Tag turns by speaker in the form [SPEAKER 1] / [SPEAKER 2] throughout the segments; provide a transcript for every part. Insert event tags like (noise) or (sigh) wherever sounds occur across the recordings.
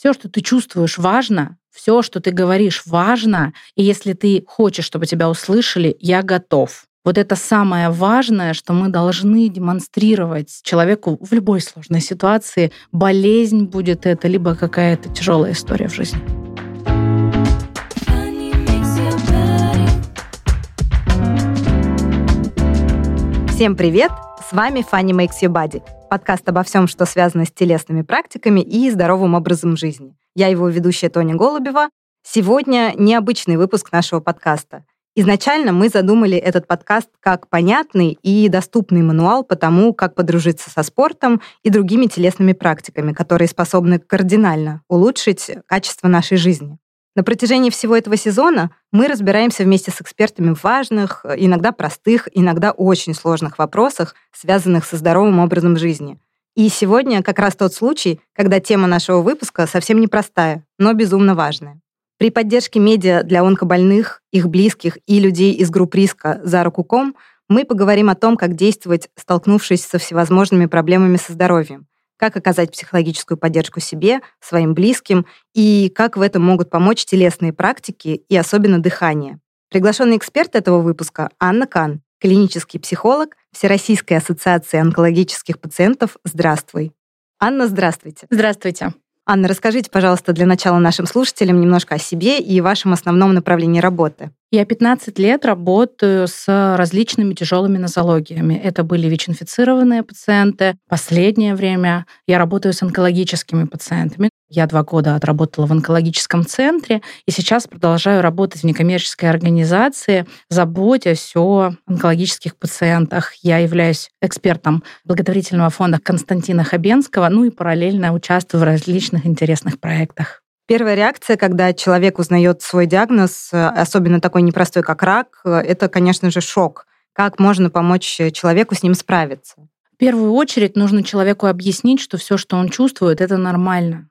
[SPEAKER 1] Все, что ты чувствуешь, важно, все, что ты говоришь, важно, и если ты хочешь, чтобы тебя услышали, я готов. Вот это самое важное, что мы должны демонстрировать человеку в любой сложной ситуации. Болезнь будет это, либо какая-то тяжелая история в жизни.
[SPEAKER 2] Всем привет! С вами Funny Makes You Body, подкаст обо всем, что связано с телесными практиками и здоровым образом жизни. Я его ведущая Тоня Голубева. Сегодня необычный выпуск нашего подкаста. Изначально мы задумали этот подкаст как понятный и доступный мануал по тому, как подружиться со спортом и другими телесными практиками, которые способны кардинально улучшить качество нашей жизни. На протяжении всего этого сезона мы разбираемся вместе с экспертами в важных, иногда простых, иногда очень сложных вопросах, связанных со здоровым образом жизни. И сегодня как раз тот случай, когда тема нашего выпуска совсем непростая, но безумно важная. При поддержке медиа для онкобольных, их близких и людей из групп риска «За руку ком» мы поговорим о том, как действовать, столкнувшись со всевозможными проблемами со здоровьем, как оказать психологическую поддержку себе, своим близким и как в этом могут помочь телесные практики и особенно дыхание. Приглашенный эксперт этого выпуска Анна Кан, клинический психолог Всероссийской ассоциации онкологических пациентов «Здравствуй». Анна, здравствуйте.
[SPEAKER 1] Здравствуйте.
[SPEAKER 2] Анна, расскажите, пожалуйста, для начала нашим слушателям немножко о себе и вашем основном направлении работы.
[SPEAKER 1] Я 15 лет работаю с различными тяжелыми нозологиями. Это были ВИЧ-инфицированные пациенты. Последнее время я работаю с онкологическими пациентами. Я два года отработала в онкологическом центре и сейчас продолжаю работать в некоммерческой организации, заботясь о онкологических пациентах. Я являюсь экспертом благотворительного фонда Константина Хабенского, ну и параллельно участвую в различных интересных проектах.
[SPEAKER 2] Первая реакция, когда человек узнает свой диагноз, особенно такой непростой, как рак, это, конечно же, шок. Как можно помочь человеку с ним справиться?
[SPEAKER 1] В первую очередь нужно человеку объяснить, что все, что он чувствует, это нормально.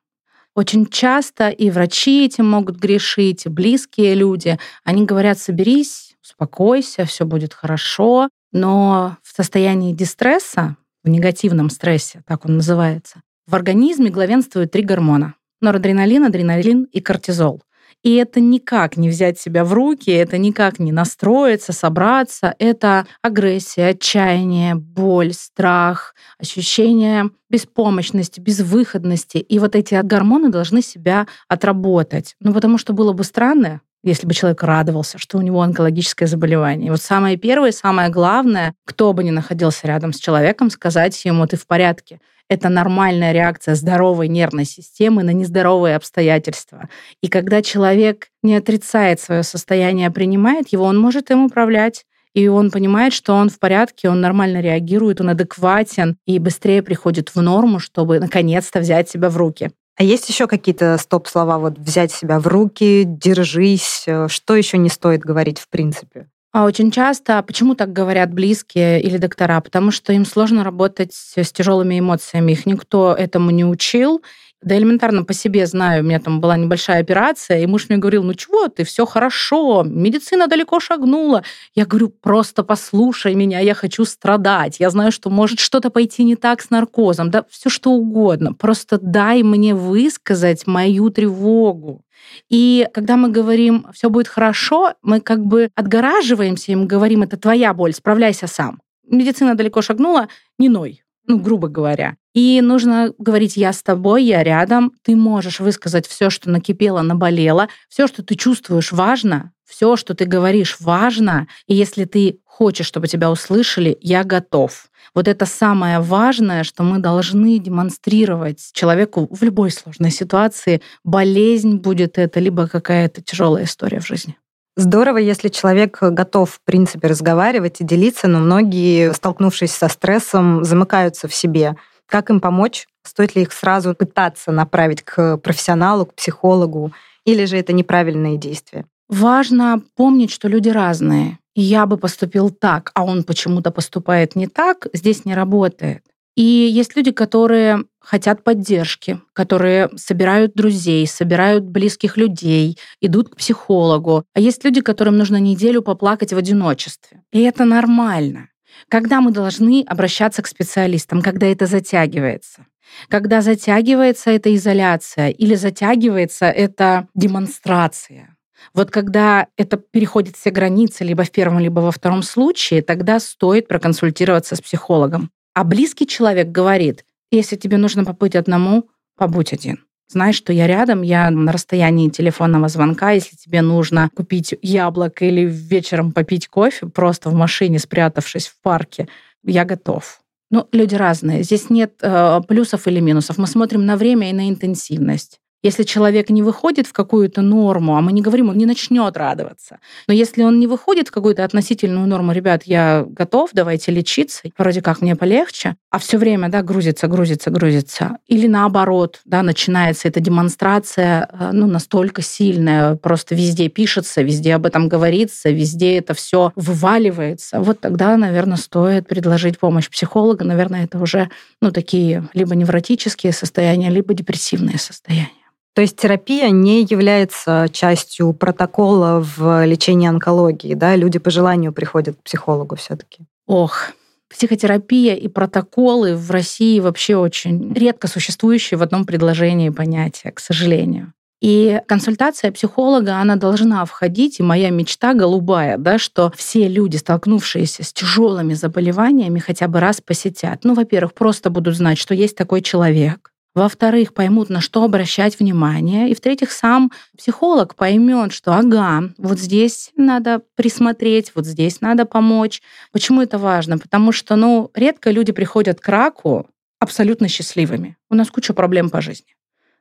[SPEAKER 1] Очень часто и врачи этим могут грешить, и близкие люди. Они говорят, соберись, успокойся, все будет хорошо. Но в состоянии дистресса, в негативном стрессе, так он называется, в организме главенствуют три гормона норадреналин, адреналин и кортизол. И это никак не взять себя в руки, это никак не настроиться, собраться. Это агрессия, отчаяние, боль, страх, ощущение беспомощности, безвыходности. И вот эти гормоны должны себя отработать. Ну, потому что было бы странно, если бы человек радовался, что у него онкологическое заболевание. И вот самое первое, самое главное, кто бы ни находился рядом с человеком, сказать ему, ты в порядке. Это нормальная реакция здоровой нервной системы на нездоровые обстоятельства. И когда человек не отрицает свое состояние, а принимает его, он может им управлять. И он понимает, что он в порядке, он нормально реагирует, он адекватен и быстрее приходит в норму, чтобы наконец-то взять себя в руки.
[SPEAKER 2] А есть еще какие-то стоп-слова, вот взять себя в руки, держись, э, что еще не стоит говорить в принципе?
[SPEAKER 1] А очень часто, почему так говорят близкие или доктора? Потому что им сложно работать с тяжелыми эмоциями. Их никто этому не учил. Да элементарно по себе знаю, у меня там была небольшая операция, и муж мне говорил, ну чего ты, все хорошо, медицина далеко шагнула. Я говорю, просто послушай меня, я хочу страдать. Я знаю, что может что-то пойти не так с наркозом, да все что угодно. Просто дай мне высказать мою тревогу. И когда мы говорим, все будет хорошо, мы как бы отгораживаемся, и мы говорим, это твоя боль, справляйся сам. Медицина далеко шагнула, не ной, ну, грубо говоря. И нужно говорить, я с тобой, я рядом, ты можешь высказать все, что накипело, наболело, все, что ты чувствуешь, важно, все, что ты говоришь, важно. И если ты хочешь, чтобы тебя услышали, я готов. Вот это самое важное, что мы должны демонстрировать человеку в любой сложной ситуации. Болезнь будет это, либо какая-то тяжелая история в жизни.
[SPEAKER 2] Здорово, если человек готов, в принципе, разговаривать и делиться, но многие, столкнувшись со стрессом, замыкаются в себе. Как им помочь? Стоит ли их сразу пытаться направить к профессионалу, к психологу? Или же это неправильные действия?
[SPEAKER 1] Важно помнить, что люди разные я бы поступил так, а он почему-то поступает не так, здесь не работает. И есть люди, которые хотят поддержки, которые собирают друзей, собирают близких людей, идут к психологу. А есть люди, которым нужно неделю поплакать в одиночестве. И это нормально. Когда мы должны обращаться к специалистам, когда это затягивается? Когда затягивается эта изоляция или затягивается эта демонстрация. Вот когда это переходит все границы либо в первом, либо во втором случае, тогда стоит проконсультироваться с психологом. А близкий человек говорит, если тебе нужно побыть одному, побудь один. Знаешь, что я рядом, я на расстоянии телефонного звонка, если тебе нужно купить яблок или вечером попить кофе, просто в машине, спрятавшись в парке, я готов. Ну, люди разные. Здесь нет э, плюсов или минусов. Мы смотрим на время и на интенсивность. Если человек не выходит в какую-то норму, а мы не говорим, он не начнет радоваться. Но если он не выходит в какую-то относительную норму, ребят, я готов, давайте лечиться, вроде как мне полегче, а все время, да, грузится, грузится, грузится. Или наоборот, да, начинается эта демонстрация, э, ну, настолько сильная, просто везде пишется, везде об этом говорится, везде это все вываливается. Вот тогда, наверное, стоит предложить помощь психолога. Наверное, это уже, ну, такие либо невротические состояния, либо депрессивные состояния.
[SPEAKER 2] То есть терапия не является частью протокола в лечении онкологии, да? Люди по желанию приходят к психологу все-таки.
[SPEAKER 1] Ох, психотерапия и протоколы в России вообще очень редко существующие в одном предложении понятия, к сожалению. И консультация психолога, она должна входить, и моя мечта голубая, да, что все люди, столкнувшиеся с тяжелыми заболеваниями, хотя бы раз посетят. Ну, во-первых, просто будут знать, что есть такой человек, во-вторых, поймут, на что обращать внимание. И в-третьих, сам психолог поймет, что ага, вот здесь надо присмотреть, вот здесь надо помочь. Почему это важно? Потому что, ну, редко люди приходят к раку абсолютно счастливыми. У нас куча проблем по жизни.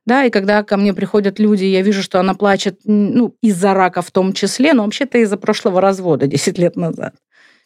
[SPEAKER 1] Да, и когда ко мне приходят люди, я вижу, что она плачет ну, из-за рака в том числе, но вообще-то из-за прошлого развода (laughs) 10 лет назад.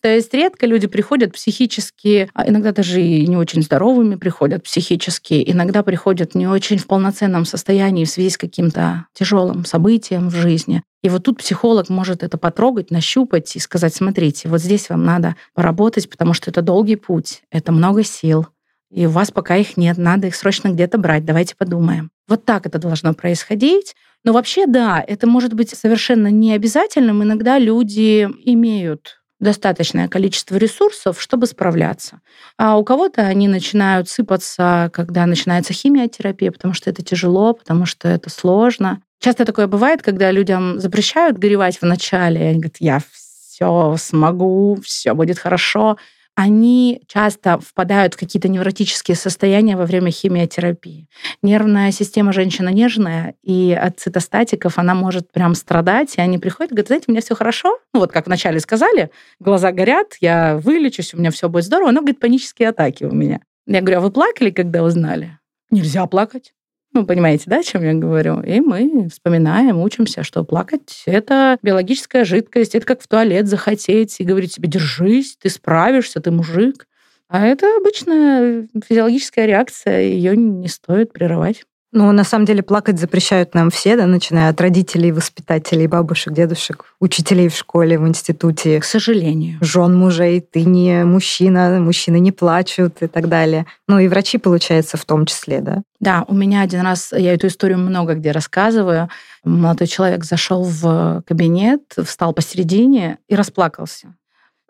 [SPEAKER 1] То есть редко люди приходят психически, а иногда даже и не очень здоровыми приходят психически, иногда приходят не очень в полноценном состоянии в связи с каким-то тяжелым событием в жизни. И вот тут психолог может это потрогать, нащупать и сказать, смотрите, вот здесь вам надо поработать, потому что это долгий путь, это много сил, и у вас пока их нет, надо их срочно где-то брать, давайте подумаем. Вот так это должно происходить. Но вообще, да, это может быть совершенно не обязательным. Иногда люди имеют достаточное количество ресурсов, чтобы справляться. А у кого-то они начинают сыпаться, когда начинается химиотерапия, потому что это тяжело, потому что это сложно. Часто такое бывает, когда людям запрещают горевать в начале, они говорят, я все смогу, все будет хорошо они часто впадают в какие-то невротические состояния во время химиотерапии. Нервная система женщины нежная, и от цитостатиков она может прям страдать, и они приходят и говорят, знаете, у меня все хорошо. Ну вот как вначале сказали, глаза горят, я вылечусь, у меня все будет здорово. Но, говорит, панические атаки у меня. Я говорю, а вы плакали, когда узнали? Нельзя плакать. Ну, понимаете, да, о чем я говорю? И мы вспоминаем, учимся, что плакать — это биологическая жидкость, это как в туалет захотеть и говорить себе, держись, ты справишься, ты мужик. А это обычная физиологическая реакция, ее не стоит прерывать.
[SPEAKER 2] Ну, на самом деле, плакать запрещают нам все, да, начиная от родителей, воспитателей, бабушек, дедушек, учителей в школе, в институте.
[SPEAKER 1] К сожалению.
[SPEAKER 2] Жен мужей, ты не мужчина, мужчины не плачут и так далее. Ну, и врачи, получается, в том числе, да?
[SPEAKER 1] Да, у меня один раз, я эту историю много где рассказываю, молодой человек зашел в кабинет, встал посередине и расплакался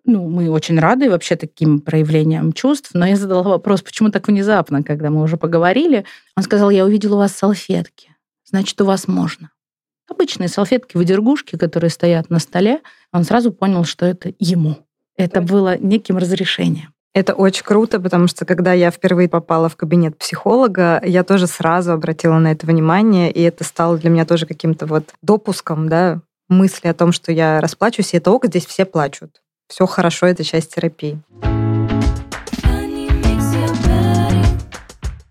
[SPEAKER 1] ну, мы очень рады вообще таким проявлениям чувств, но я задала вопрос, почему так внезапно, когда мы уже поговорили. Он сказал, я увидел у вас салфетки, значит, у вас можно. Обычные салфетки-выдергушки, которые стоят на столе, он сразу понял, что это ему. Это было неким разрешением.
[SPEAKER 2] Это очень круто, потому что когда я впервые попала в кабинет психолога, я тоже сразу обратила на это внимание, и это стало для меня тоже каким-то вот допуском, да, мысли о том, что я расплачусь, и это ок, здесь все плачут все хорошо, это часть терапии.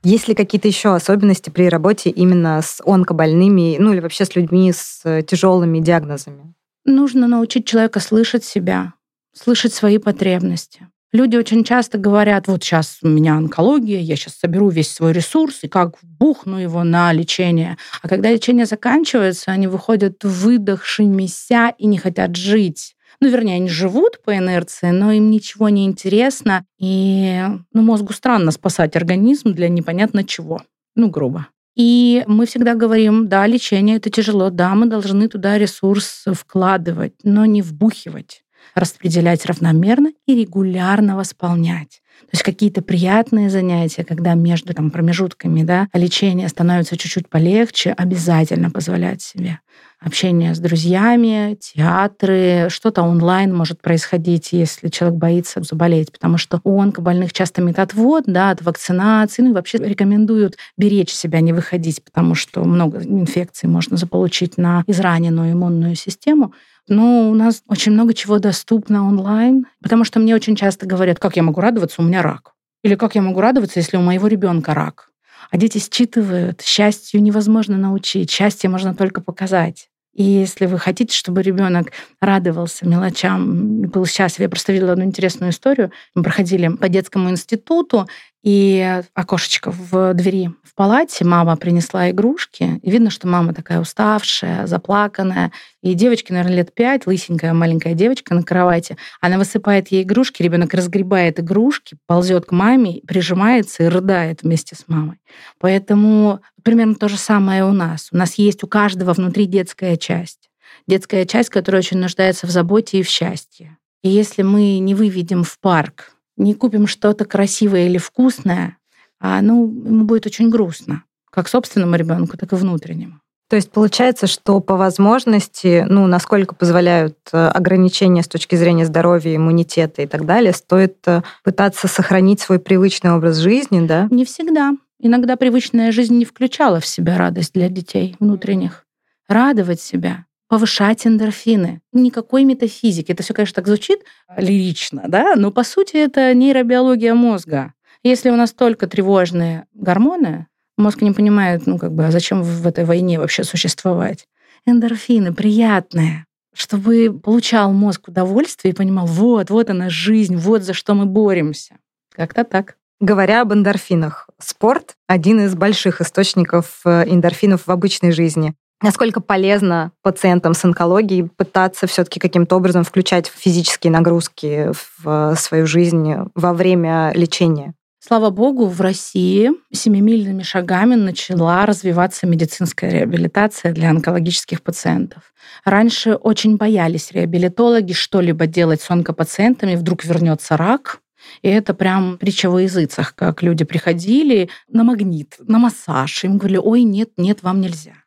[SPEAKER 2] Есть ли какие-то еще особенности при работе именно с онкобольными, ну или вообще с людьми с тяжелыми диагнозами?
[SPEAKER 1] Нужно научить человека слышать себя, слышать свои потребности. Люди очень часто говорят, вот сейчас у меня онкология, я сейчас соберу весь свой ресурс и как бухну его на лечение. А когда лечение заканчивается, они выходят выдохшимися и не хотят жить ну, вернее, они живут по инерции, но им ничего не интересно, и ну, мозгу странно спасать организм для непонятно чего, ну, грубо. И мы всегда говорим, да, лечение это тяжело, да, мы должны туда ресурс вкладывать, но не вбухивать, распределять равномерно и регулярно восполнять. То есть какие-то приятные занятия, когда между там, промежутками да, лечения становится чуть-чуть полегче, обязательно позволять себе общение с друзьями, театры, что-то онлайн может происходить, если человек боится заболеть, потому что у онкобольных часто методвод да, от вакцинации, ну и вообще рекомендуют беречь себя, не выходить, потому что много инфекций можно заполучить на израненную иммунную систему. Но у нас очень много чего доступно онлайн, потому что мне очень часто говорят, как я могу радоваться, у меня рак. Или как я могу радоваться, если у моего ребенка рак. А дети считывают, счастью невозможно научить, счастье можно только показать. И если вы хотите, чтобы ребенок радовался мелочам, был счастлив, я просто видела одну интересную историю. Мы проходили по детскому институту, и окошечко в двери в палате, мама принесла игрушки, и видно, что мама такая уставшая, заплаканная. И девочке, наверное, лет пять, лысенькая маленькая девочка на кровати, она высыпает ей игрушки, ребенок разгребает игрушки, ползет к маме, прижимается и рыдает вместе с мамой. Поэтому примерно то же самое у нас. У нас есть у каждого внутри детская часть. Детская часть, которая очень нуждается в заботе и в счастье. И если мы не выведем в парк не купим что-то красивое или вкусное, а, ну, ему будет очень грустно, как собственному ребенку, так и внутреннему.
[SPEAKER 2] То есть получается, что по возможности, ну, насколько позволяют э, ограничения с точки зрения здоровья, иммунитета и так далее, стоит э, пытаться сохранить свой привычный образ жизни, да?
[SPEAKER 1] Не всегда. Иногда привычная жизнь не включала в себя радость для детей внутренних. Радовать себя, повышать эндорфины. Никакой метафизики. Это все, конечно, так звучит лирично, да, но по сути это нейробиология мозга. Если у нас только тревожные гормоны, мозг не понимает, ну как бы, а зачем в этой войне вообще существовать? Эндорфины приятные, чтобы получал мозг удовольствие и понимал, вот, вот она жизнь, вот за что мы боремся. Как-то так.
[SPEAKER 2] Говоря об эндорфинах, спорт — один из больших источников э, эндорфинов в обычной жизни насколько полезно пациентам с онкологией пытаться все-таки каким-то образом включать физические нагрузки в свою жизнь во время лечения?
[SPEAKER 1] Слава богу, в России семимильными шагами начала развиваться медицинская реабилитация для онкологических пациентов. Раньше очень боялись реабилитологи что-либо делать с онкопациентами, вдруг вернется рак, и это прям притча во языцах, как люди приходили на магнит, на массаж, им говорили, ой, нет, нет, вам нельзя.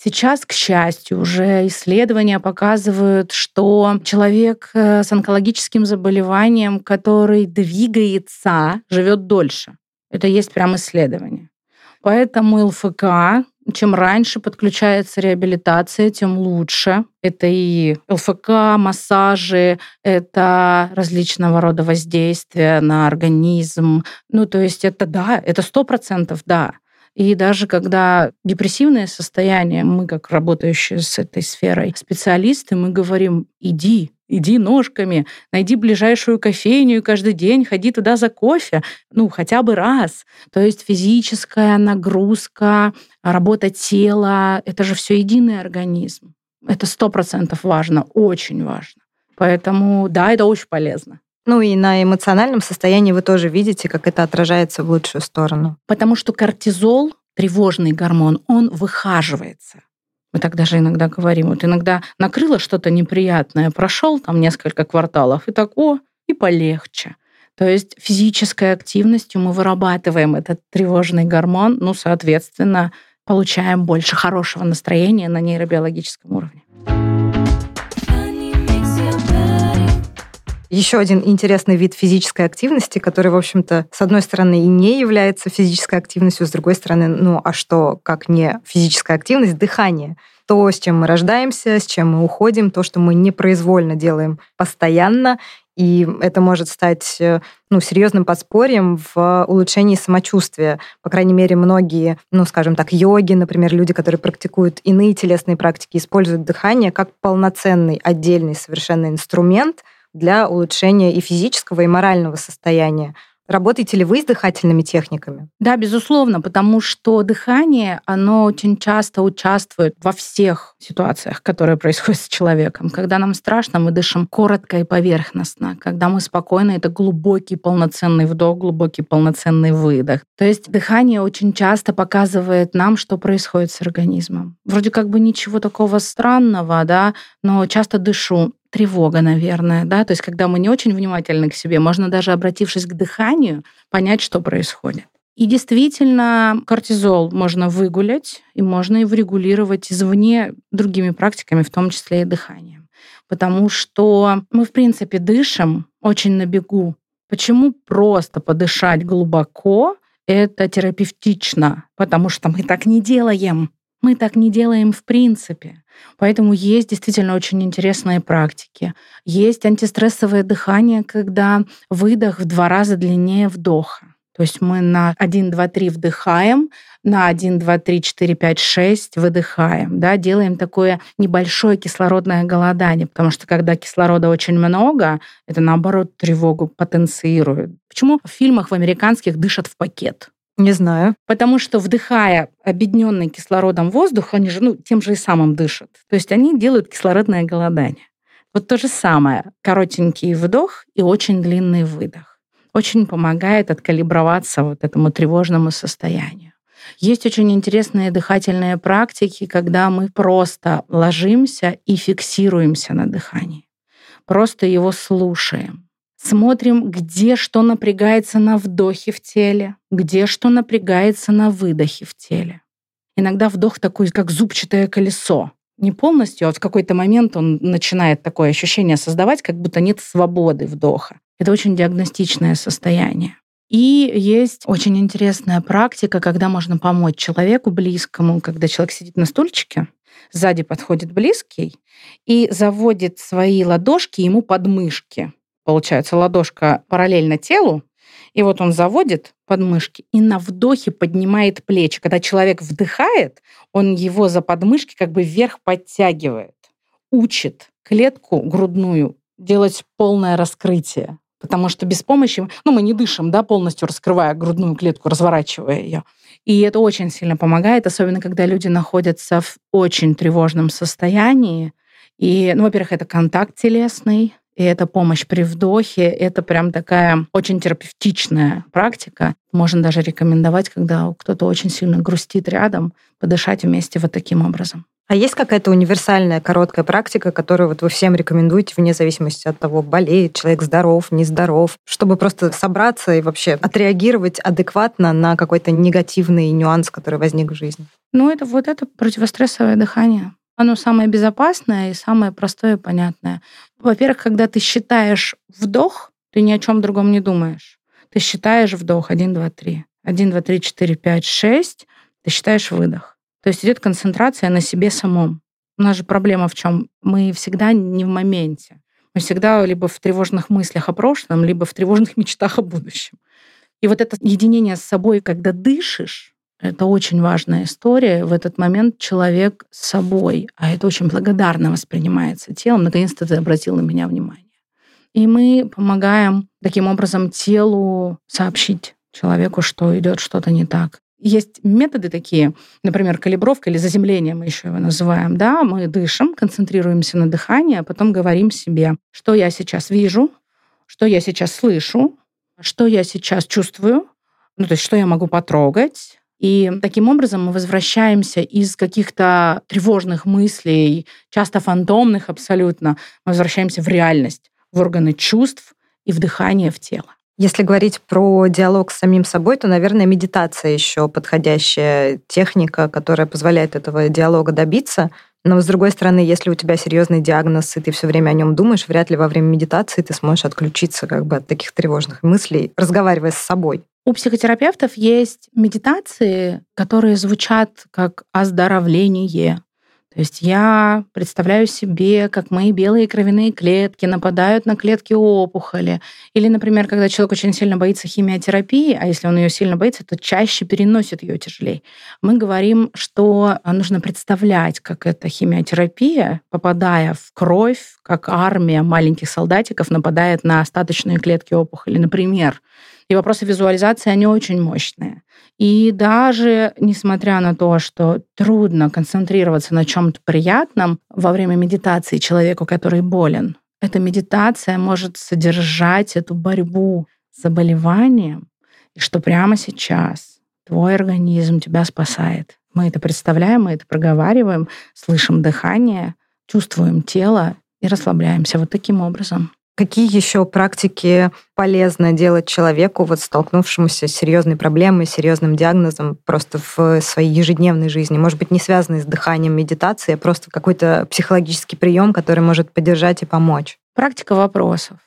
[SPEAKER 1] Сейчас, к счастью, уже исследования показывают, что человек э, с онкологическим заболеванием, который двигается, живет дольше. Это есть прям исследование. Поэтому ЛФК, чем раньше подключается реабилитация, тем лучше. Это и ЛФК, массажи, это различного рода воздействия на организм. Ну, то есть это да, это сто процентов да. И даже когда депрессивное состояние, мы, как работающие с этой сферой специалисты, мы говорим, иди, иди ножками, найди ближайшую кофейню каждый день ходи туда за кофе, ну, хотя бы раз. То есть физическая нагрузка, работа тела, это же все единый организм. Это сто процентов важно, очень важно. Поэтому, да, это очень полезно.
[SPEAKER 2] Ну и на эмоциональном состоянии вы тоже видите, как это отражается в лучшую сторону.
[SPEAKER 1] Потому что кортизол, тревожный гормон, он выхаживается. Мы так даже иногда говорим. Вот иногда накрыло что-то неприятное, прошел там несколько кварталов, и так, о, и полегче. То есть физической активностью мы вырабатываем этот тревожный гормон, ну, соответственно, получаем больше хорошего настроения на нейробиологическом уровне.
[SPEAKER 2] Еще один интересный вид физической активности, который, в общем-то, с одной стороны и не является физической активностью, с другой стороны, ну а что, как не физическая активность, дыхание. То, с чем мы рождаемся, с чем мы уходим, то, что мы непроизвольно делаем постоянно, и это может стать ну, серьезным подспорьем в улучшении самочувствия. По крайней мере, многие, ну, скажем так, йоги, например, люди, которые практикуют иные телесные практики, используют дыхание как полноценный, отдельный совершенно инструмент – для улучшения и физического, и морального состояния. Работаете ли вы с дыхательными техниками?
[SPEAKER 1] Да, безусловно, потому что дыхание, оно очень часто участвует во всех ситуациях, которые (laughs) происходят с человеком. Когда нам страшно, мы дышим коротко и поверхностно. Когда мы спокойны, это глубокий полноценный вдох, глубокий полноценный выдох. То есть дыхание очень часто показывает нам, что происходит с организмом. Вроде как бы ничего такого странного, да, но часто дышу тревога, наверное, да, то есть когда мы не очень внимательны к себе, можно даже обратившись к дыханию, понять, что происходит. И действительно, кортизол можно выгулять, и можно его регулировать извне другими практиками, в том числе и дыханием. Потому что мы, в принципе, дышим очень на бегу. Почему просто подышать глубоко — это терапевтично? Потому что мы так не делаем. Мы так не делаем в принципе. Поэтому есть действительно очень интересные практики. Есть антистрессовое дыхание, когда выдох в два раза длиннее вдоха. То есть мы на 1, 2, 3 вдыхаем, на 1, 2, 3, 4, 5, 6 выдыхаем. Да, делаем такое небольшое кислородное голодание, потому что когда кислорода очень много, это наоборот тревогу потенцирует. Почему в фильмах в американских дышат в пакет?
[SPEAKER 2] Не знаю.
[SPEAKER 1] Потому что вдыхая объединенный кислородом воздух, они же ну, тем же и самым дышат. То есть они делают кислородное голодание. Вот то же самое. Коротенький вдох и очень длинный выдох очень помогает откалиброваться вот этому тревожному состоянию. Есть очень интересные дыхательные практики, когда мы просто ложимся и фиксируемся на дыхании. Просто его слушаем. Смотрим, где что напрягается на вдохе в теле, где что напрягается на выдохе в теле. Иногда вдох такой, как зубчатое колесо. Не полностью, а в какой-то момент он начинает такое ощущение создавать, как будто нет свободы вдоха. Это очень диагностичное состояние. И есть очень интересная практика, когда можно помочь человеку близкому, когда человек сидит на стульчике, сзади подходит близкий и заводит свои ладошки ему под мышки. Получается, ладошка параллельно телу, и вот он заводит подмышки и на вдохе поднимает плечи. Когда человек вдыхает, он его за подмышки как бы вверх подтягивает. Учит клетку грудную делать полное раскрытие. Потому что без помощи, ну, мы не дышим, да, полностью раскрывая грудную клетку, разворачивая ее. И это очень сильно помогает, особенно когда люди находятся в очень тревожном состоянии. И, ну, во-первых, это контакт телесный, и это помощь при вдохе. Это прям такая очень терапевтичная практика. Можно даже рекомендовать, когда кто-то очень сильно грустит рядом, подышать вместе вот таким образом.
[SPEAKER 2] А есть какая-то универсальная короткая практика, которую вот вы всем рекомендуете, вне зависимости от того, болеет человек здоров, нездоров, чтобы просто собраться и вообще отреагировать адекватно на какой-то негативный нюанс, который возник в жизни?
[SPEAKER 1] Ну, это вот это противострессовое дыхание. Оно самое безопасное и самое простое и понятное. Во-первых, когда ты считаешь вдох, ты ни о чем другом не думаешь. Ты считаешь вдох 1, 2, 3. 1, 2, 3, 4, 5, 6. Ты считаешь выдох. То есть идет концентрация на себе самом. У нас же проблема в чем? Мы всегда не в моменте. Мы всегда либо в тревожных мыслях о прошлом, либо в тревожных (laughs) мечтах о будущем. И вот это единение с собой, когда дышишь, это очень важная история. В этот момент человек с собой, а это очень благодарно воспринимается телом. Наконец-то ты обратил на меня внимание. И мы помогаем таким образом телу сообщить человеку, что идет что-то не так. Есть методы такие, например, калибровка или заземление мы еще его называем. Да, мы дышим, концентрируемся на дыхании, а потом говорим себе, что я сейчас вижу, что я сейчас слышу, что я сейчас чувствую, ну, то есть что я могу потрогать. И таким образом мы возвращаемся из каких-то тревожных мыслей, часто фантомных абсолютно, мы возвращаемся в реальность, в органы чувств и в дыхание в тело.
[SPEAKER 2] Если говорить про диалог с самим собой, то, наверное, медитация еще подходящая техника, которая позволяет этого диалога добиться. Но, с другой стороны, если у тебя серьезный диагноз, и ты все время о нем думаешь, вряд ли во время медитации ты сможешь отключиться как бы от таких тревожных мыслей, разговаривая с собой.
[SPEAKER 1] У психотерапевтов есть медитации, которые звучат как оздоровление, то есть я представляю себе, как мои белые кровяные клетки нападают на клетки опухоли. Или, например, когда человек очень сильно боится химиотерапии, а если он ее сильно боится, то чаще переносит ее тяжелее. Мы говорим, что нужно представлять, как эта химиотерапия, попадая в кровь, как армия маленьких солдатиков нападает на остаточные клетки опухоли, например. И вопросы визуализации, они очень мощные. И даже несмотря на то, что трудно концентрироваться на чем-то приятном во время медитации человеку, который болен, эта медитация может содержать эту борьбу с заболеванием, и что прямо сейчас твой организм тебя спасает. Мы это представляем, мы это проговариваем, слышим дыхание, чувствуем тело и расслабляемся вот таким образом.
[SPEAKER 2] Какие еще практики полезно делать человеку, вот столкнувшемуся с серьезной проблемой, серьезным диагнозом просто в своей ежедневной жизни? Может быть, не связанный с дыханием, медитацией, а просто какой-то психологический прием, который может поддержать и помочь?
[SPEAKER 1] Практика вопросов.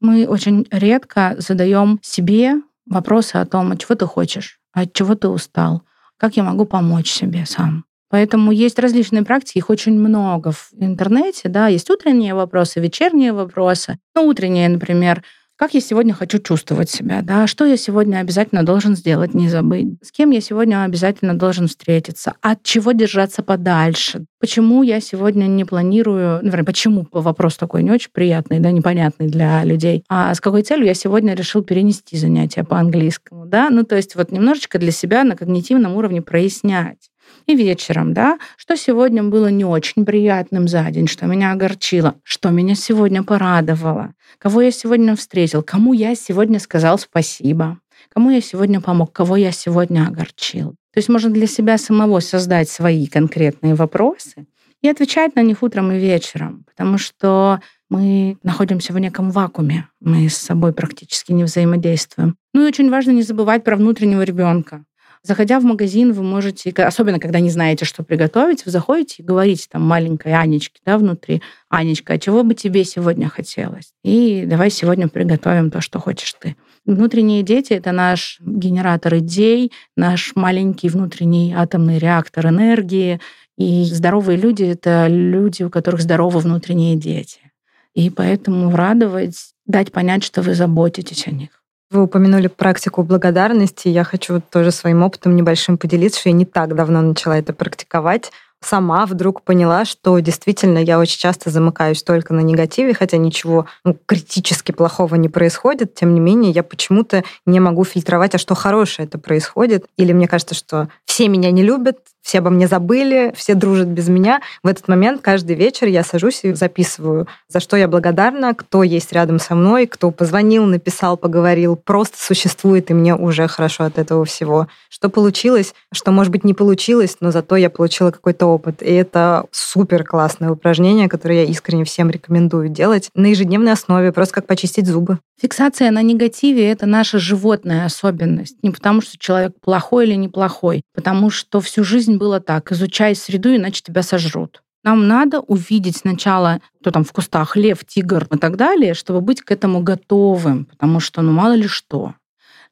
[SPEAKER 1] Мы очень редко задаем себе вопросы о том, от чего ты хочешь, от чего ты устал, как я могу помочь себе сам. Поэтому есть различные практики, их очень много в интернете, да, есть утренние вопросы, вечерние вопросы. Ну, утренние, например, как я сегодня хочу чувствовать себя, да, что я сегодня обязательно должен сделать, не забыть, с кем я сегодня обязательно должен встретиться, от чего держаться подальше, почему я сегодня не планирую, например, почему? Вопрос такой не очень приятный, да, непонятный для людей, а с какой целью я сегодня решил перенести занятия по английскому, да, ну то есть вот немножечко для себя на когнитивном уровне прояснять и вечером, да, что сегодня было не очень приятным за день, что меня огорчило, что меня сегодня порадовало, кого я сегодня встретил, кому я сегодня сказал спасибо, кому я сегодня помог, кого я сегодня огорчил. То есть можно для себя самого создать свои конкретные вопросы и отвечать на них утром и вечером, потому что мы находимся в неком вакууме, мы с собой практически не взаимодействуем. Ну и очень важно не забывать про внутреннего ребенка. Заходя в магазин, вы можете, особенно когда не знаете, что приготовить, вы заходите и говорите там маленькой Анечке, да, внутри, Анечка, а чего бы тебе сегодня хотелось? И давай сегодня приготовим то, что хочешь ты. Внутренние дети — это наш генератор идей, наш маленький внутренний атомный реактор энергии. И здоровые люди — это люди, у которых здоровы внутренние дети. И поэтому радовать, дать понять, что вы заботитесь о них.
[SPEAKER 2] Вы упомянули практику благодарности. Я хочу тоже своим опытом небольшим поделиться, что я не так давно начала это практиковать сама вдруг поняла, что действительно я очень часто замыкаюсь только на негативе, хотя ничего ну, критически плохого не происходит. Тем не менее, я почему-то не могу фильтровать, а что хорошее это происходит. Или мне кажется, что все меня не любят, все обо мне забыли, все дружат без меня. В этот момент каждый вечер я сажусь и записываю, за что я благодарна, кто есть рядом со мной, кто позвонил, написал, поговорил, просто существует, и мне уже хорошо от этого всего. Что получилось, что, может быть, не получилось, но зато я получила какой-то опыт. И это супер классное упражнение, которое я искренне всем рекомендую делать на ежедневной основе, просто как почистить зубы.
[SPEAKER 1] Фиксация на негативе — это наша животная особенность. Не потому, что человек плохой или неплохой, потому что всю жизнь было так. Изучай среду, иначе тебя сожрут. Нам надо увидеть сначала, кто там в кустах, лев, тигр и так далее, чтобы быть к этому готовым, потому что, ну, мало ли что.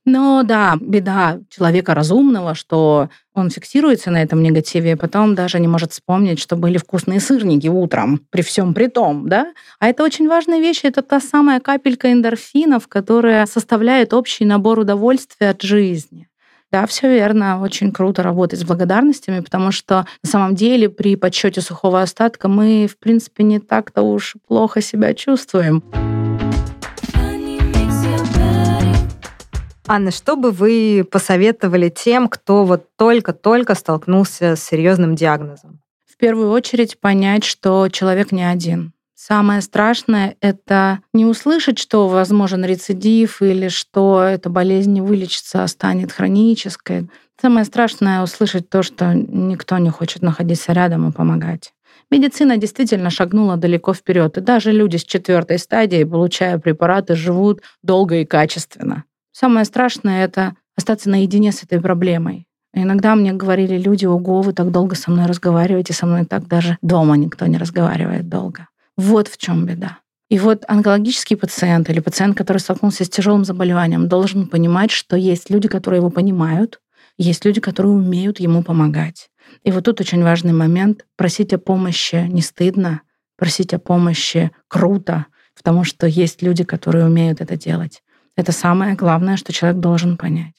[SPEAKER 1] Но да, беда человека разумного, что он фиксируется на этом негативе, и потом даже не может вспомнить, что были вкусные сырники утром, при всем при том, да? А это очень важная вещь, это та самая капелька эндорфинов, которая составляет общий набор удовольствия от жизни. Да, все верно. Очень круто работать с благодарностями, потому что на самом деле при подсчете сухого остатка мы, в принципе, не так-то уж плохо себя чувствуем.
[SPEAKER 2] Анна, что бы вы посоветовали тем, кто вот только-только столкнулся с серьезным диагнозом?
[SPEAKER 1] В первую очередь понять, что человек не один. Самое страшное — это не услышать, что возможен рецидив или что эта болезнь не вылечится, а станет хронической. Самое страшное — услышать то, что никто не хочет находиться рядом и помогать. Медицина действительно шагнула далеко вперед, и даже люди с четвертой стадии, получая препараты, живут долго и качественно. Самое страшное — это остаться наедине с этой проблемой. Иногда мне говорили люди, ого, вы так долго со мной разговариваете, со мной так даже дома никто не разговаривает долго. Вот в чем беда. И вот онкологический пациент или пациент, который столкнулся с тяжелым заболеванием, должен понимать, что есть люди, которые его понимают, есть люди, которые умеют ему помогать. И вот тут очень важный момент. Просить о помощи не стыдно, просить о помощи круто, потому что есть люди, которые умеют это делать. Это самое главное, что человек должен понять.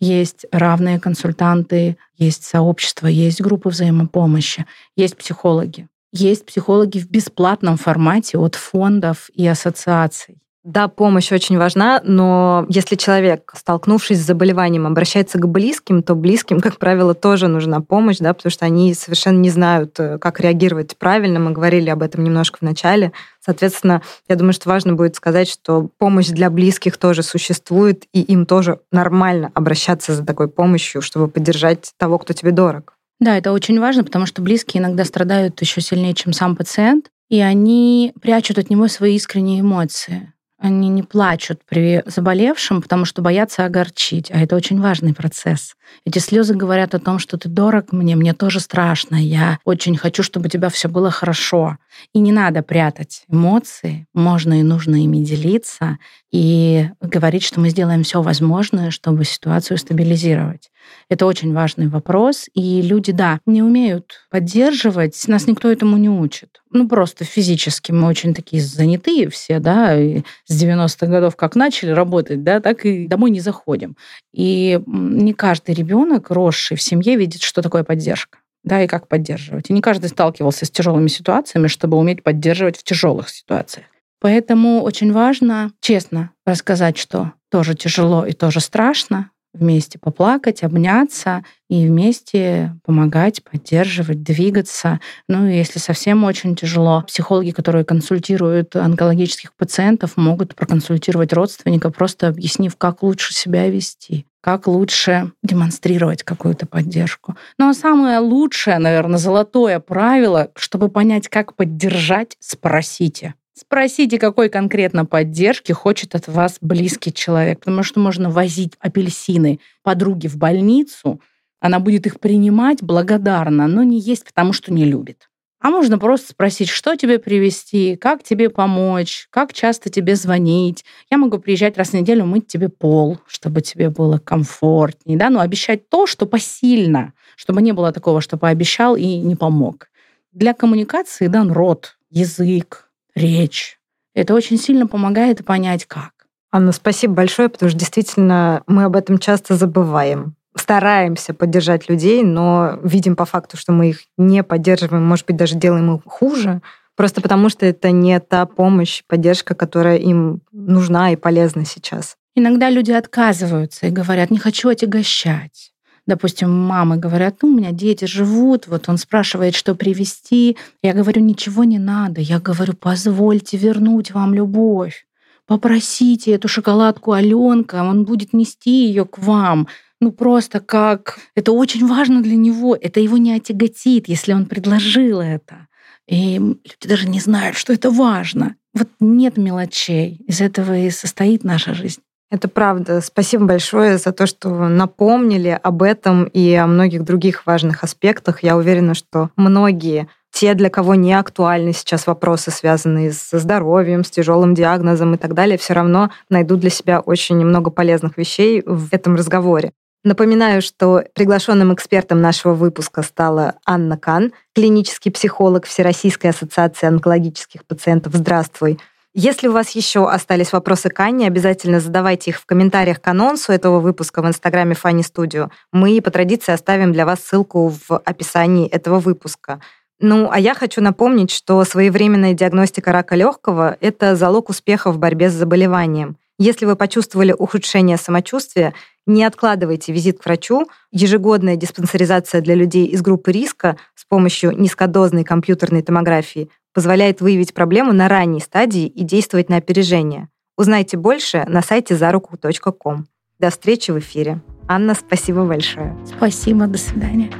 [SPEAKER 1] Есть равные консультанты, есть сообщество, есть группы взаимопомощи, есть психологи. Есть психологи в бесплатном формате от фондов и ассоциаций.
[SPEAKER 2] Да, помощь очень важна, но если человек, столкнувшись с заболеванием, обращается к близким, то близким, как правило, тоже нужна помощь, да, потому что они совершенно не знают, э, как реагировать правильно. Мы говорили об этом немножко в начале. Соответственно, я думаю, что важно будет сказать, что помощь для близких тоже существует, и им тоже нормально обращаться за такой помощью, чтобы поддержать того, кто тебе дорог.
[SPEAKER 1] Да, это очень важно, потому что близкие иногда страдают еще сильнее, чем сам пациент. и они прячут от него свои искренние эмоции. Они не плачут при заболевшем, потому что боятся огорчить. А это очень важный процесс. Эти слезы говорят о том, что ты дорог мне, мне тоже страшно. Я очень хочу, чтобы у тебя все было хорошо. И не надо прятать эмоции. Можно и нужно ими делиться и говорить, что мы сделаем все возможное, чтобы ситуацию стабилизировать. Это очень важный вопрос. И люди, да, не умеют поддерживать. Нас никто этому не учит. Ну, просто физически мы очень такие занятые все, да, и с 90-х годов как начали работать, да, так и домой не заходим. И не каждый ребенок, росший в семье, видит, что такое поддержка да, и как поддерживать. И не каждый сталкивался с тяжелыми ситуациями, чтобы уметь поддерживать в тяжелых ситуациях. Поэтому очень важно честно рассказать, что тоже тяжело и тоже страшно, вместе поплакать, обняться и вместе помогать, поддерживать, двигаться. Ну и если совсем очень тяжело, психологи, которые консультируют онкологических пациентов, могут проконсультировать родственника, просто объяснив, как лучше себя вести как лучше демонстрировать какую-то поддержку. Ну а самое лучшее, наверное, золотое правило, чтобы понять, как поддержать, спросите. Спросите, какой конкретно поддержки хочет от вас близкий человек, потому что можно возить апельсины подруге в больницу, она будет их принимать благодарно, но не есть, потому что не любит. А можно просто спросить, что тебе привезти, как тебе помочь, как часто тебе звонить. Я могу приезжать раз в неделю мыть тебе пол, чтобы тебе было комфортнее, да, но обещать то, что посильно, чтобы не было такого, что пообещал и не помог. Для коммуникации дан рот, язык, речь. Это очень сильно помогает понять, как.
[SPEAKER 2] Анна, спасибо большое, потому что действительно мы об этом часто забываем. Стараемся поддержать людей, но видим по факту, что мы их не поддерживаем, может быть, даже делаем их хуже, просто потому что это не та помощь, поддержка, которая им нужна и полезна сейчас.
[SPEAKER 1] Иногда люди отказываются и говорят, не хочу отягощать допустим, мамы говорят, ну, у меня дети живут, вот он спрашивает, что привезти. Я говорю, ничего не надо. Я говорю, позвольте вернуть вам любовь. Попросите эту шоколадку Аленка, он будет нести ее к вам. Ну, просто как... Это очень важно для него. Это его не отяготит, если он предложил это. И люди даже не знают, что это важно. Вот нет мелочей. Из этого и состоит наша жизнь.
[SPEAKER 2] Это правда. Спасибо большое за то, что напомнили об этом и о многих других важных аспектах. Я уверена, что многие те, для кого не актуальны сейчас вопросы, связанные со здоровьем, с тяжелым диагнозом и так далее, все равно найдут для себя очень много полезных вещей в этом разговоре. Напоминаю, что приглашенным экспертом нашего выпуска стала Анна Кан, клинический психолог Всероссийской ассоциации онкологических пациентов. Здравствуй. Если у вас еще остались вопросы к Анне, обязательно задавайте их в комментариях к анонсу этого выпуска в инстаграме Фанни Студио. Мы по традиции оставим для вас ссылку в описании этого выпуска. Ну, а я хочу напомнить, что своевременная диагностика рака легкого – это залог успеха в борьбе с заболеванием. Если вы почувствовали ухудшение самочувствия, не откладывайте визит к врачу. Ежегодная диспансеризация для людей из группы риска с помощью низкодозной компьютерной томографии позволяет выявить проблему на ранней стадии и действовать на опережение. Узнайте больше на сайте заруку.ком. До встречи в эфире. Анна, спасибо большое.
[SPEAKER 1] Спасибо, до свидания.